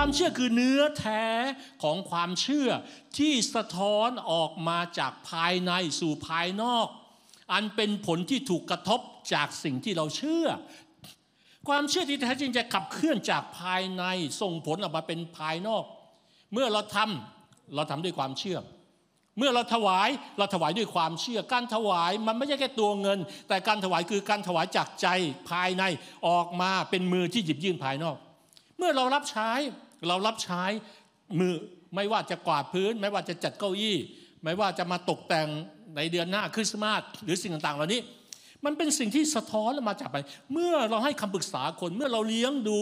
ความเชื่อคือเนื้อแท้ของความเชื่อที่สะท้อนออกมาจากภายในสู่ภายนอก อันเป็นผลที่ถูกกระทบจากสิ่งที่เราเชื่อ ความเชื่อที่แท้จริงจะขับเคลื่อนจากภายในส่งผลออกมาเป็นภายนอก เมื่อเราทำเราทำด้วยความเชื่อเมื่อเราถวายเราถวายด้วยความเชื่อ การถวายมันไม่ใช่แค่ตัวเงิน แต่การถวายคือการถวายจากใจภายในออกมาเป็นมือที่หยิบยื่นภายนอก เมื่อเรารับใช้เรารับใช้มือไม่ว่าจะกวาดพื้น ไม่ว่าจะจัดเก้าอี้ ไม่ว่าจะมาตกแต่งในเดือนหน้าคริสต์มาสหรือสิ่งต่างๆเหล่านี้ มันเป็นสิ่งที่สะท้อนมาจากไป เมื่อเราให้คำปรึกษาคนเมื่อเราเลี้ยงดู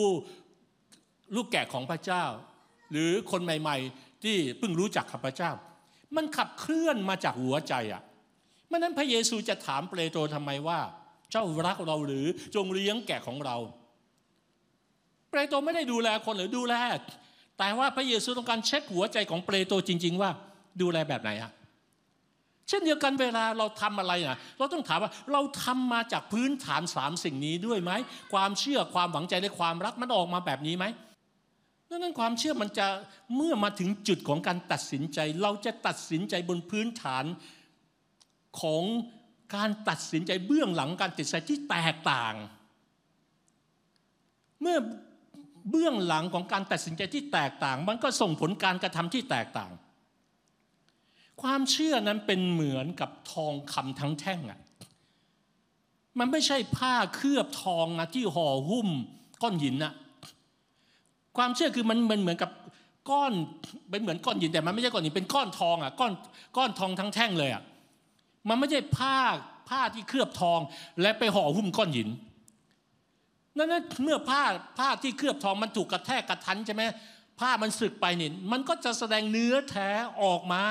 ลูกแกะของพระเจ้า หรือคนใหม่ ๆ ที่เพิ่งรู้จักข้าพระเจ้า มันขับเคลื่อนมาจากหัวใจอะมื่อนั้นพระเยซูจะถามเปโตรทำไมว่า เจ้ารักเราหรือจงเลี้ยงแกะของเรา เปโตรไม่ได้ดูแลคนหรือดูแล แต่ว่าพระเยซูต้องการเช็คหัวใจของเปรโตรจริง ๆ ว่าดูแลแบบไหนอะเช่นเดียวกันเวลาเราทำอะไรนะเราต้องถามว่าเราทำมาจากพื้นฐานสามสิ่งนี้ด้วยไหม ความเชื่อความหวังใจและความรักมันออกมาแบบนี้ไหมดังนั้นความเชื่อมันจะเมื่อมาถึงจุดของการตัดสินใจ เราจะตัดสินใจบนพื้นฐานของการตัดสินใจเบื้องหลังการตัดสินใจที่แตกต่าง เมื่อ เบื้องหลังของการตัดสินใจที่แตกต่าง มันก็ส่งผลการกระทำที่แตกต่าง ความเชื่อนั้นเป็นเหมือนกับทองคำทั้งแท่งอะมันไม่ใช่ผ้าเคลือบทองนะที่ห่อหุ้มก้อนหินน่ะความเชื่อคือมันมันเหมือนกับก้อนเป็นเหมือนก้อนหินแต่มันไม่ใช่ก้อนหินเป็นก้อนทองอะก้อนก้อนทองทั้งแท่งเลยอะมันไม่ใช่ผ้าผ้าที่เคลือบทองและไปห่อหุ้มก้อนหิน นั้นเมื่อผ้าผ้าที่เคลือบทองมันถูกกระแทกกระทันใช่ไหมผ้ามันสึกไปนี่มันก็จะแสดงเนื้อแท้ออกมา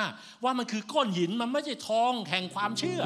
ว่ามันคือก้อนหินมันไม่ใช่ทองแห่งความเชื่อ